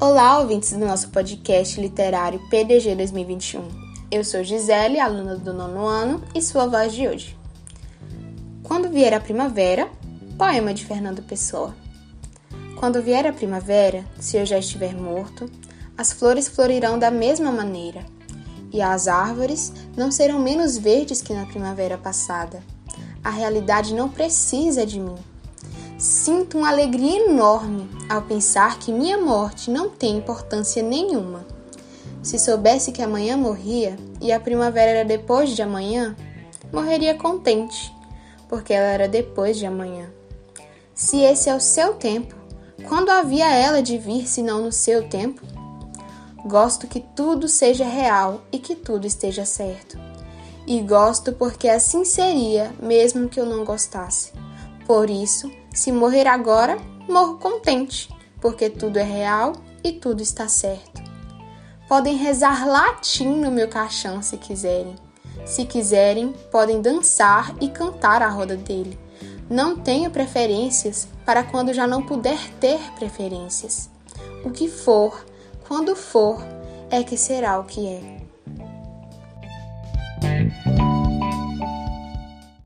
Olá, ouvintes do nosso podcast literário PDG 2021. Eu sou Gisele, aluna do nono ano, e sua voz de hoje. Quando vier a primavera, poema de Fernando Pessoa. Quando vier a primavera, se eu já estiver morto, as flores florirão da mesma maneira, e as árvores não serão menos verdes que na primavera passada. A realidade não precisa de mim Sinto uma alegria enorme ao pensar que minha morte não tem importância nenhuma. Se soubesse que amanhã morria e a primavera era depois de amanhã, morreria contente, porque ela era depois de amanhã. Se esse é o seu tempo, quando havia ela de vir se não no seu tempo? Gosto que tudo seja real e que tudo esteja certo. E gosto porque assim seria, mesmo que eu não gostasse. Por isso, se morrer agora, morro contente, porque tudo é real e tudo está certo. Podem rezar latim no meu caixão se quiserem. Se quiserem, podem dançar e cantar à roda dele. Não tenho preferências para quando já não puder ter preferências. O que for, quando for, é que será o que é.